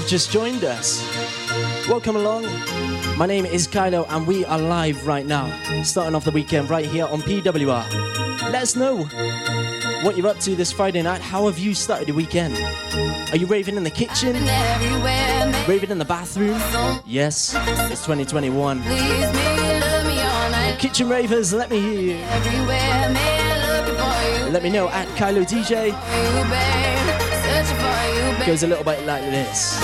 have just joined us, welcome along. My name is Kailo, and we are live right now, starting off the weekend right here on PWR. Let us know what you're up to this Friday night. How have you started the weekend? Are you raving in the kitchen? Raving in the bathroom? Yes, it's 2021. Please me, love me all night. Kitchen ravers, let me hear you. Everywhere, man. Looking for you, Let me know at Kailo DJ. you, babe. Searching for you, babe. Goes a little bit like this.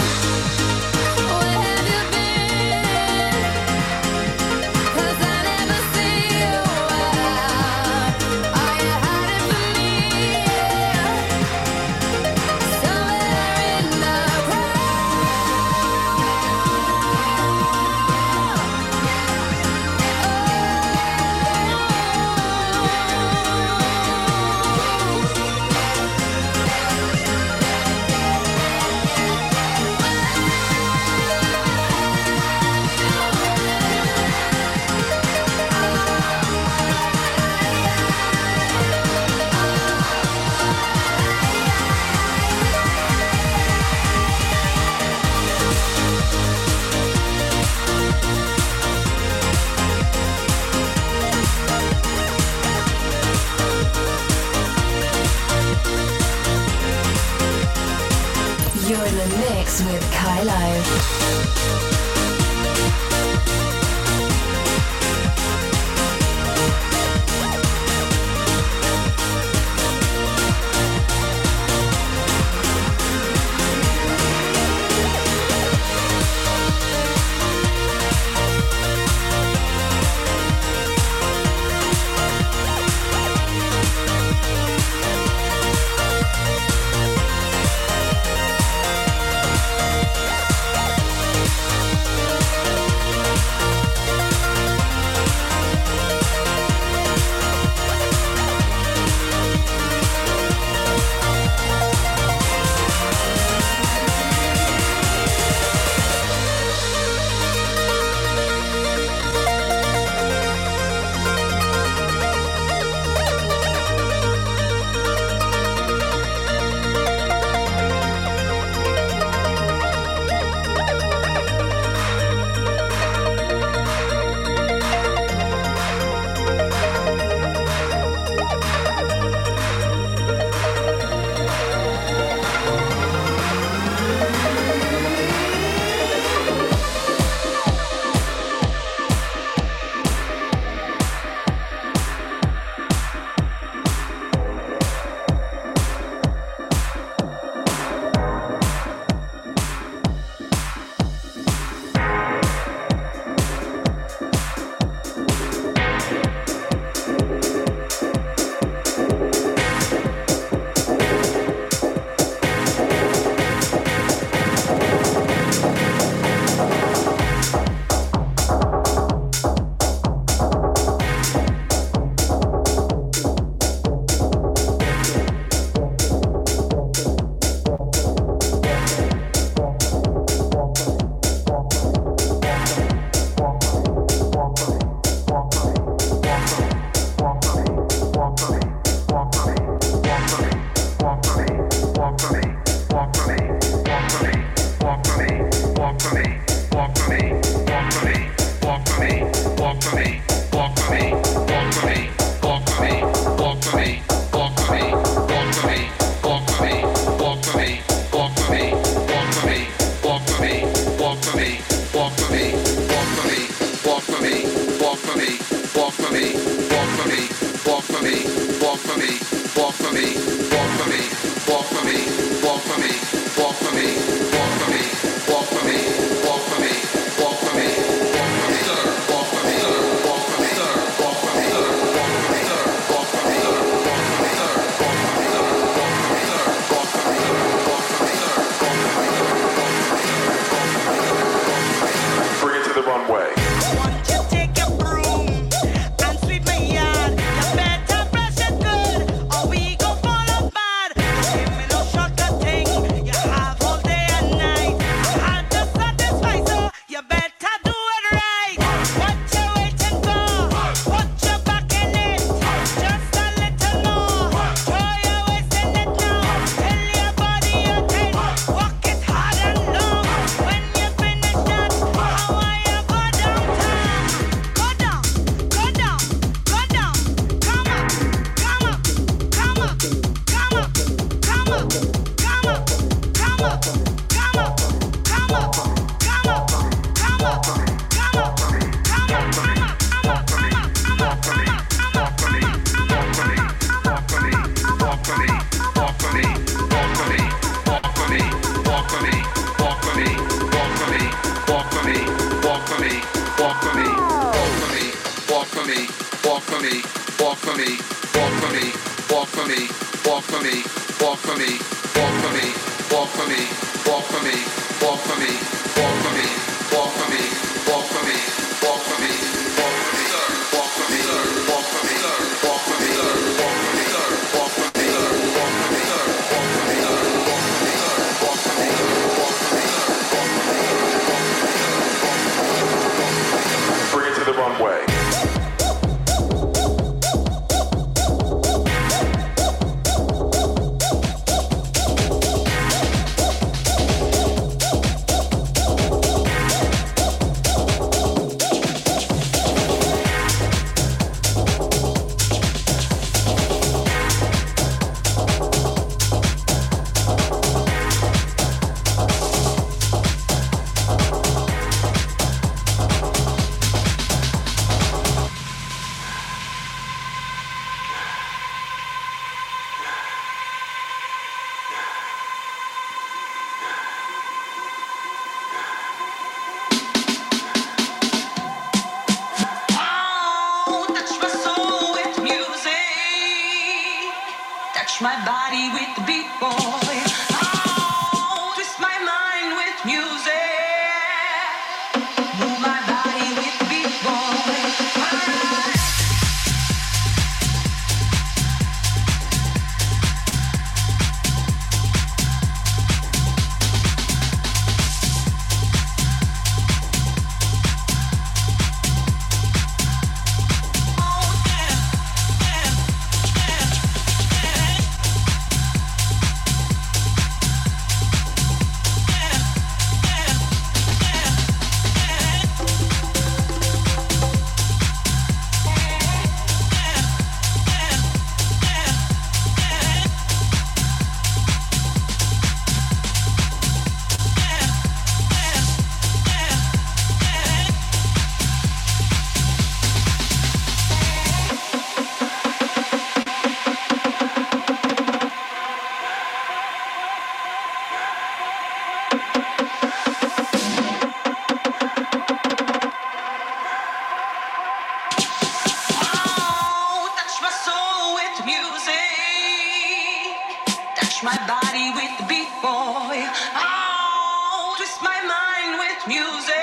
Touch my body with the beat, boy. Oh, twist my mind with music.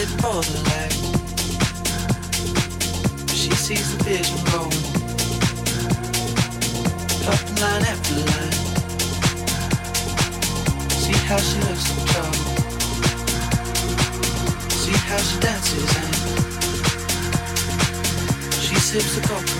For the light. She sees the vision growing. Dropping line after line. See how she looks in trouble. See how she dances and she sips the Coca-Cola.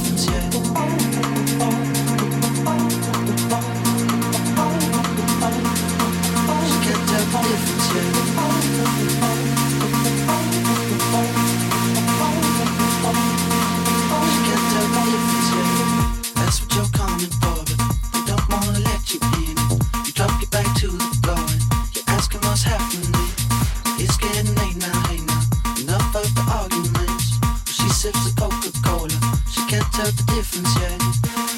sips the Coca-Cola. She can't tell the difference yet.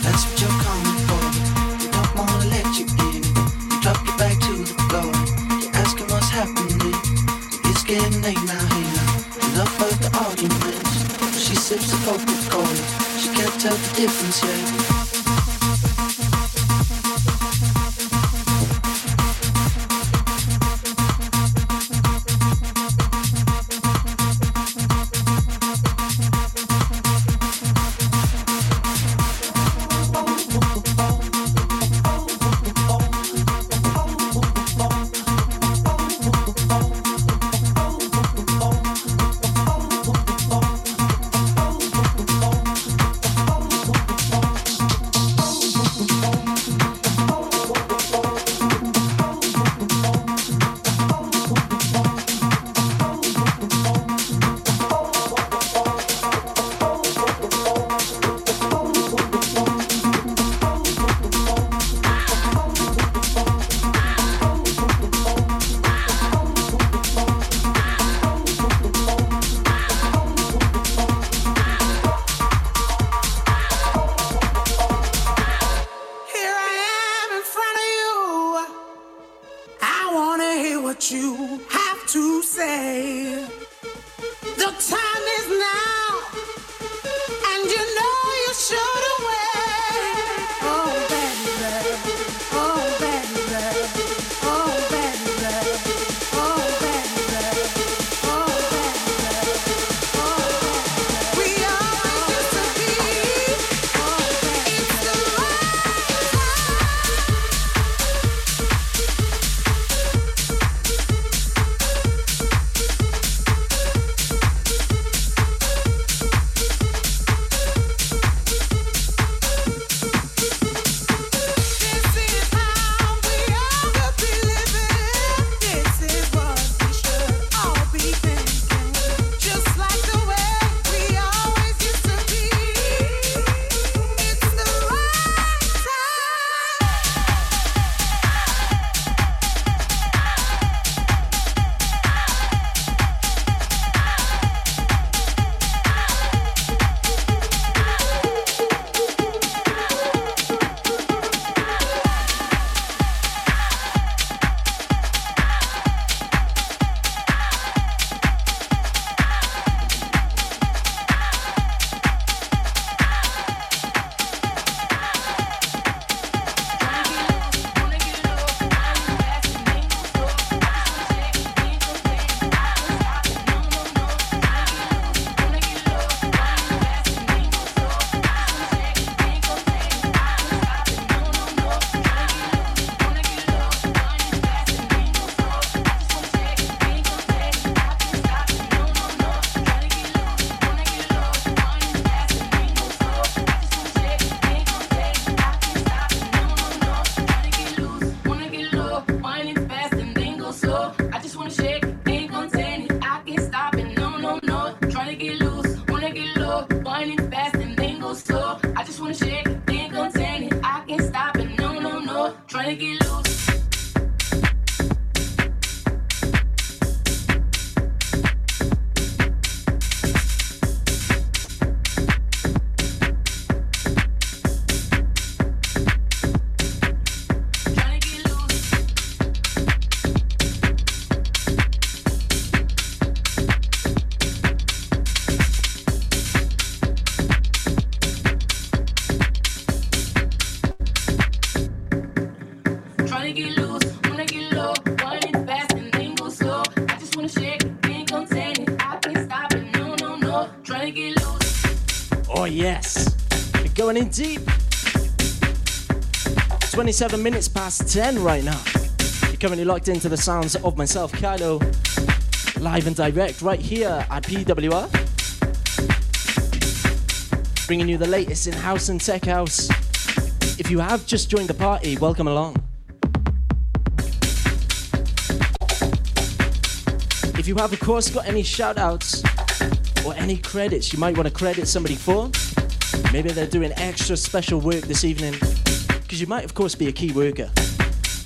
That's what you're coming for, they don't wanna let you in. You drop your back to the floor you're asking what's happening. It's getting late now, now. Enough of the arguments. She sips the Coca-Cola. She can't tell the difference yet. 27 minutes past 10 right now. You're currently locked into the sounds of myself, Kailo, live and direct right here at PWR. Bringing you the latest in house and tech house. If you have just joined the party, welcome along. If you have, of course, got any shout outs or any credits you might want to credit somebody for, maybe they're doing extra special work this evening, because you might, of course, be a key worker.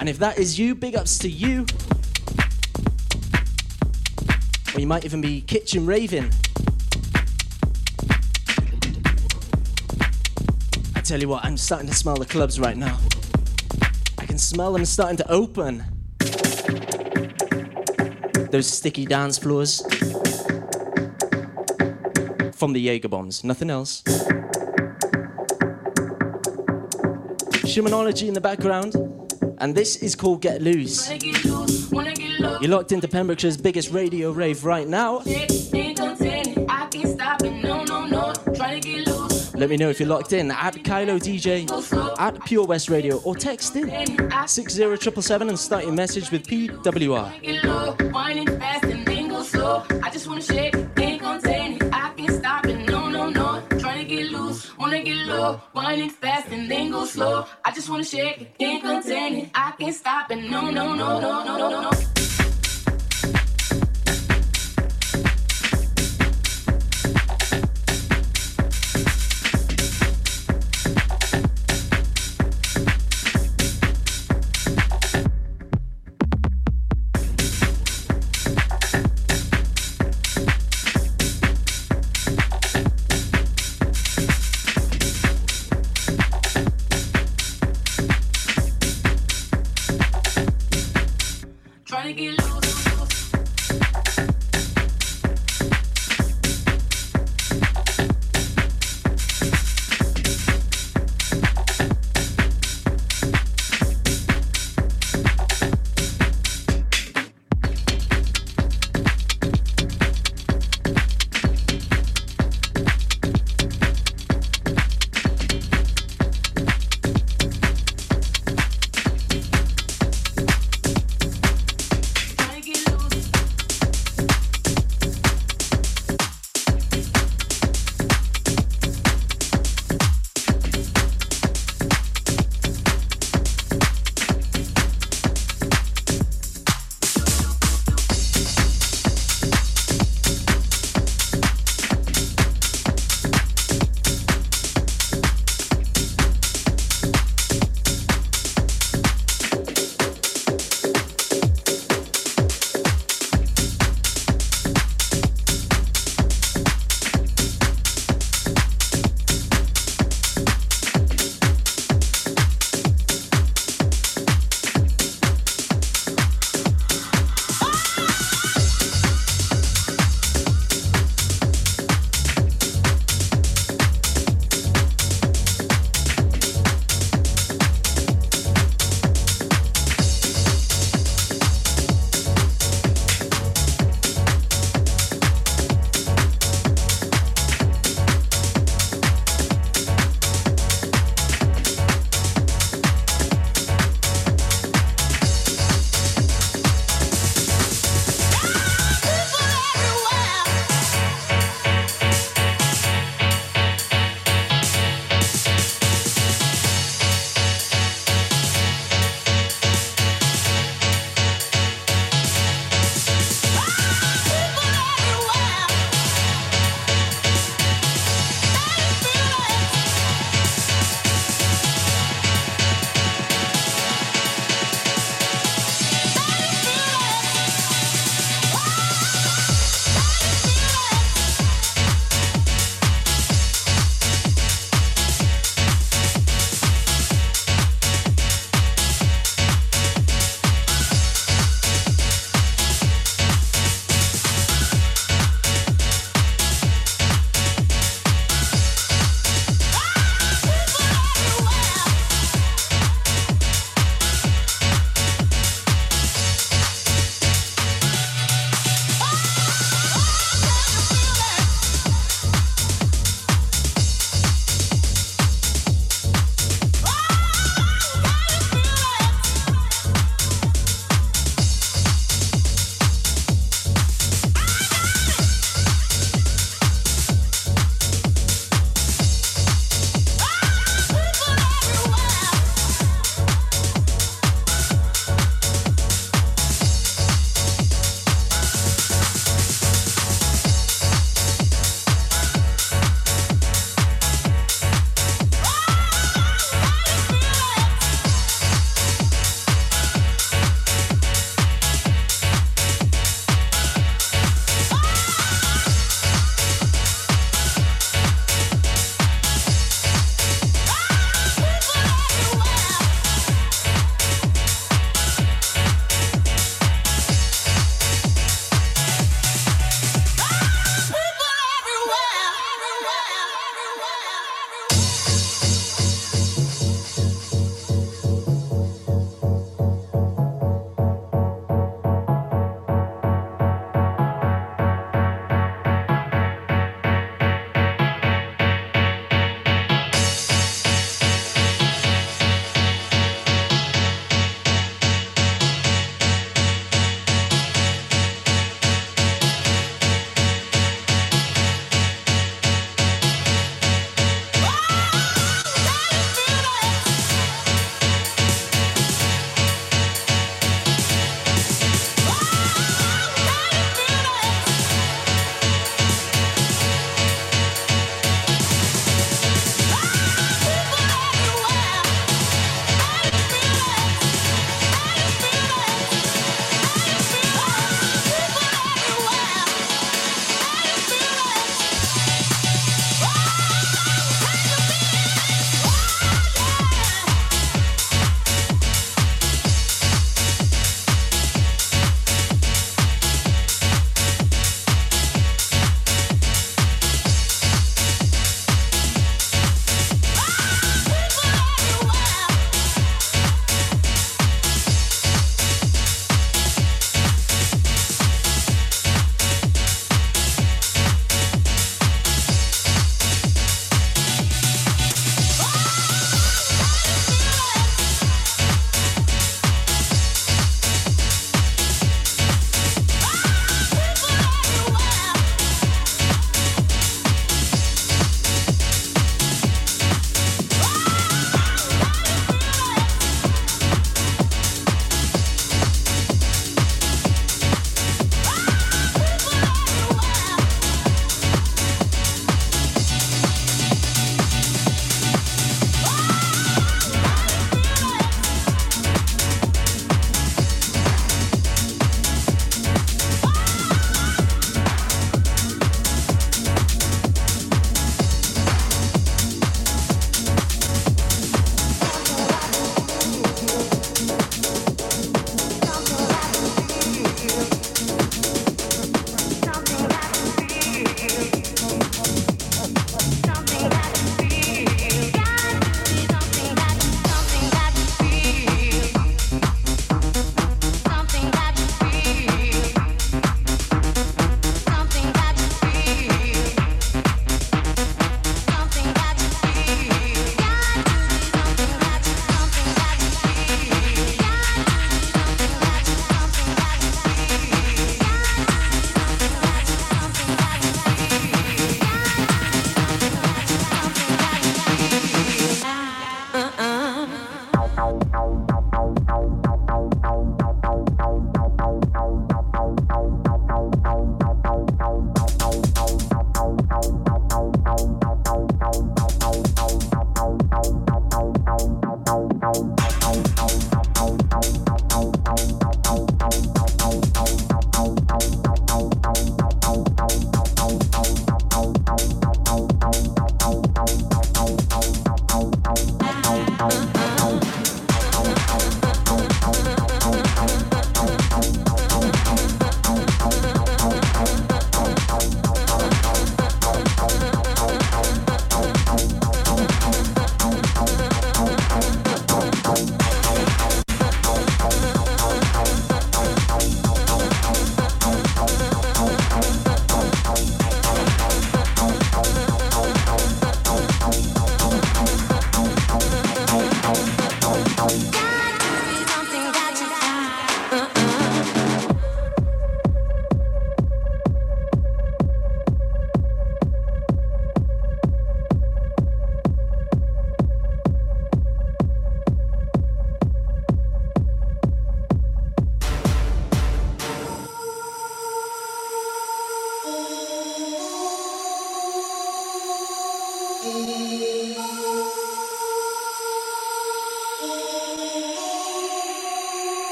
And if that is you, big ups to you. Or you might even be kitchen raving. I tell you what, I'm starting to smell the clubs right now. I can smell them starting to open. Those sticky dance floors. From the Jaeger bombs, nothing else. Shimonology in the background, and this is called Get Loose. You're locked into Pembrokeshire's biggest radio rave right now. Let me know if you're locked in at Kailo DJ, at Pure West Radio, or text in 60777 and start your message with PWR. Wanna get low, winding fast and then go slow. I just wanna shake, it, can't contain it. I can't stop it, no, no, no, no, no, no, no.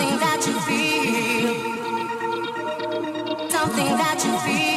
Something that you feel. Something that you feel.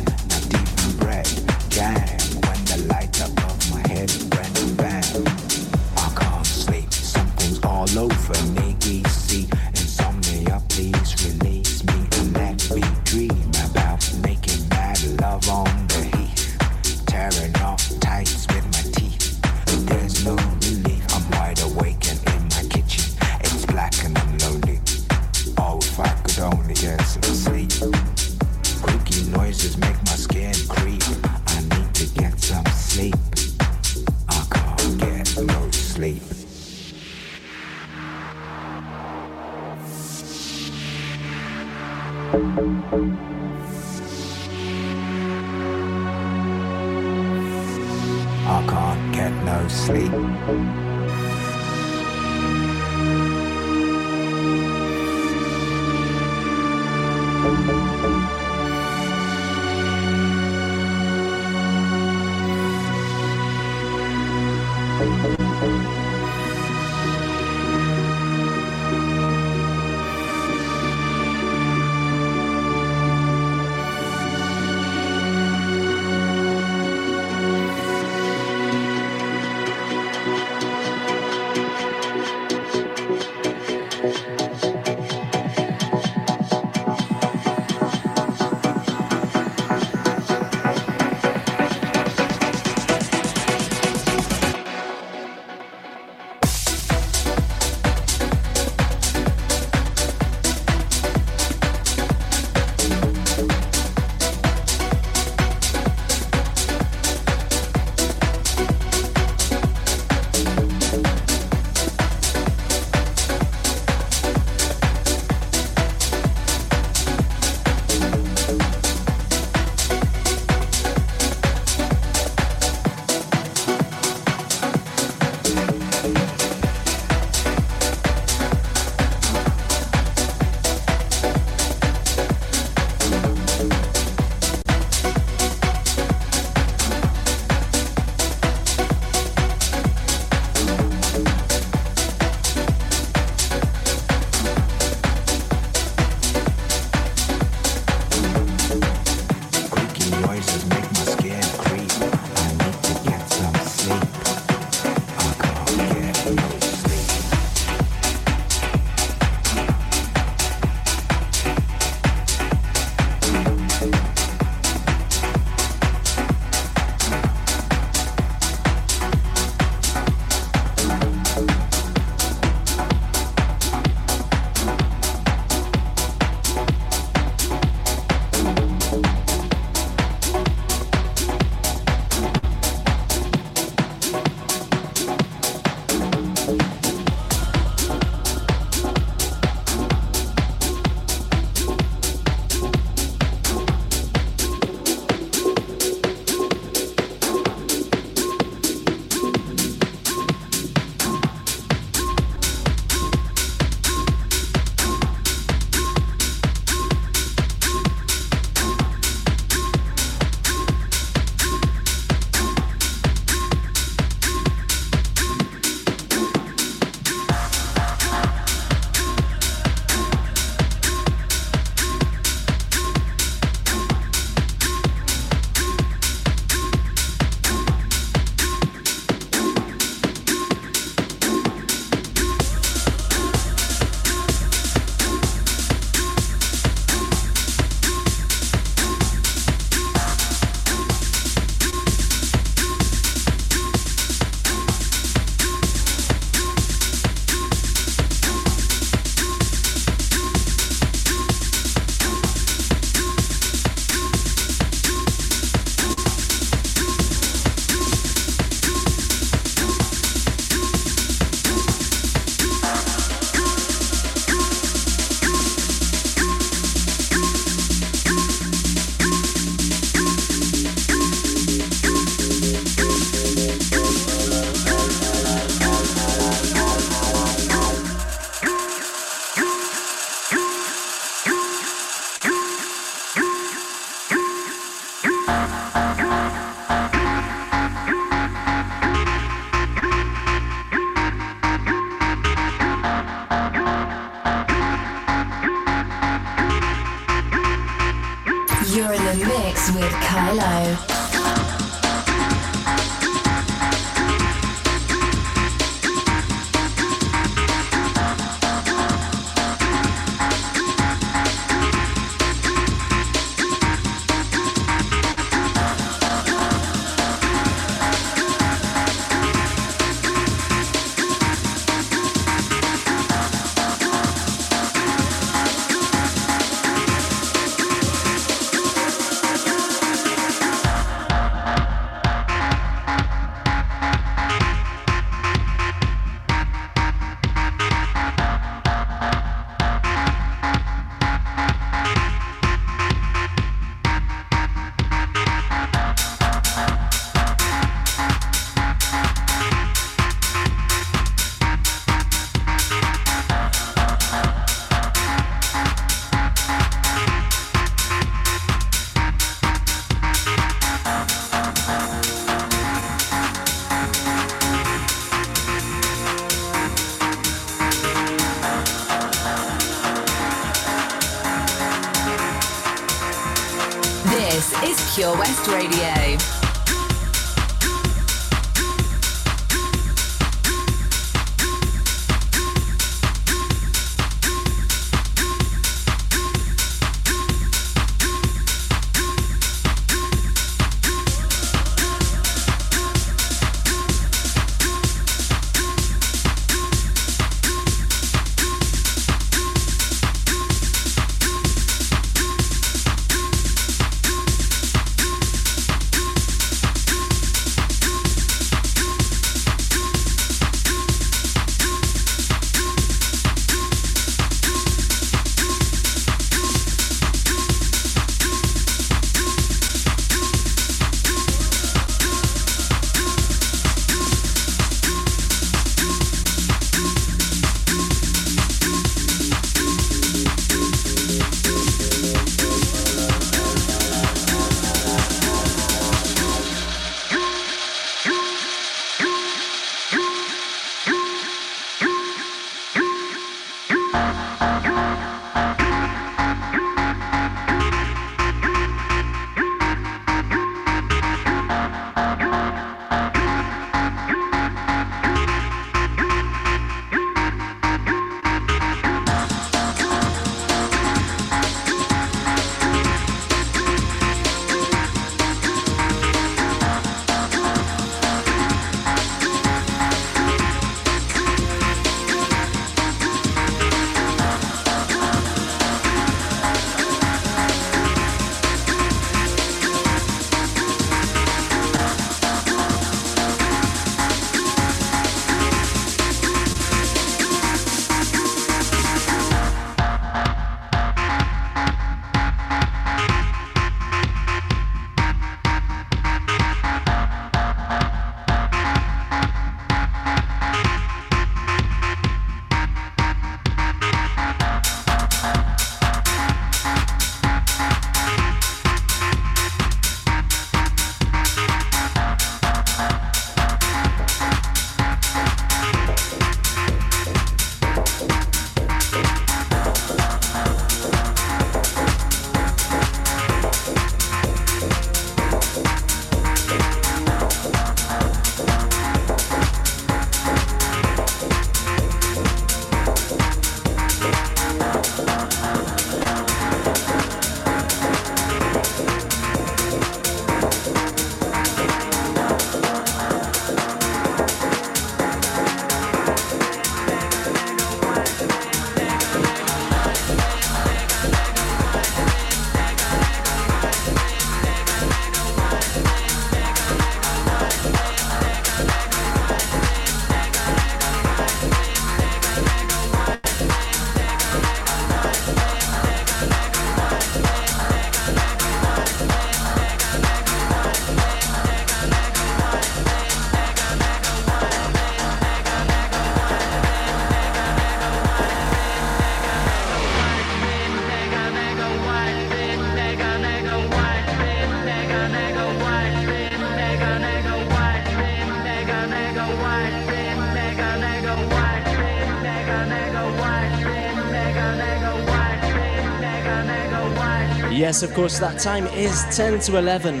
Of course, that time is 10 to 11.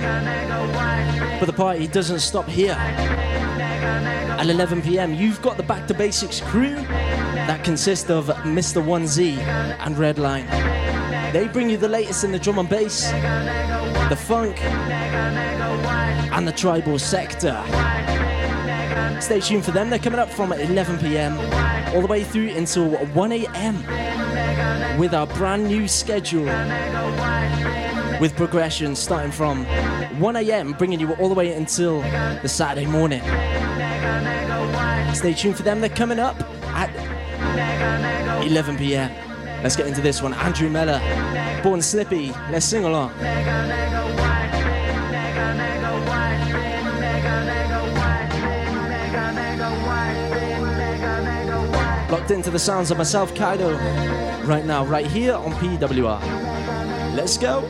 But the party doesn't stop here. At 11 pm, you've got the Back to Basics crew that consists of Mr. 1Z and Redline. They bring you the latest in the drum and bass, the funk, and the tribal sector. Stay tuned for them. They're coming up from 11 pm all the way through until 1 am with our brand new schedule with progression starting from 1 am, bringing you all the way until the Saturday morning. Stay tuned for them. They're coming up at 11 pm. Let's get into this one. Andrew Meller, Born Slippy. Let's sing along. Locked into the sounds of myself, Kailo, right now, right here on PWR. Let's go.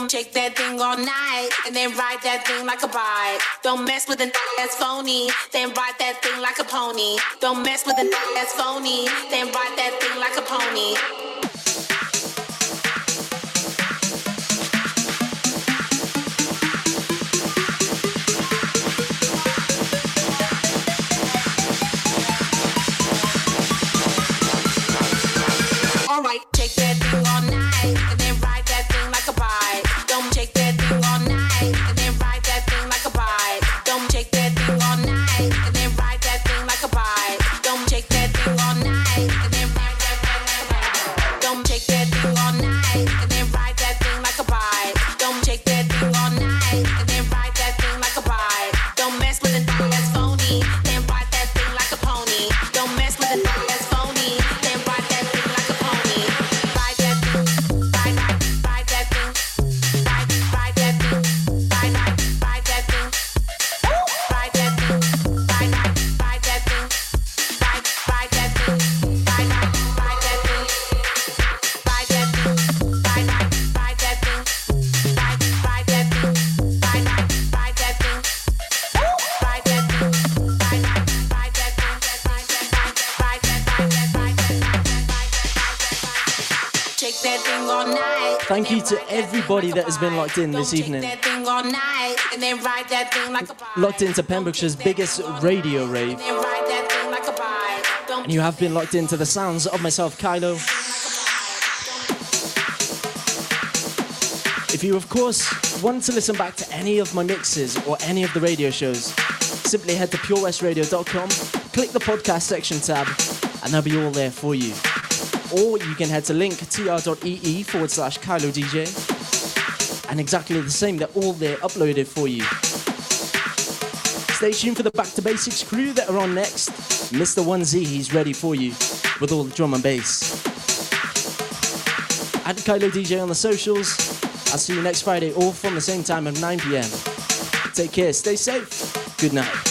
Don't shake that thing all night, and then ride that thing like a bike. Don't mess with a that's phony, then ride that thing like a pony. Don't mess with a that's phony, then ride that thing like a pony. Thank you to everybody that has been locked in this evening. Locked into Pembrokeshire's biggest radio rave. And you have been locked into the sounds of myself, Kailo. If you, of course, want to listen back to any of my mixes or any of the radio shows, simply head to purewestradio.com, click the podcast section tab, and they'll be all there for you. Or you can head to link.tr.ee forward slash Kailo DJ, and exactly the same, they're all there uploaded for you. Stay tuned for the Back to Basics crew that are on next. Mr. 1Z, he's ready for you with all the drum and bass. At Kailo DJ on the socials. I'll see you next Friday, all from the same time of 9 pm. Take care, stay safe. Good night.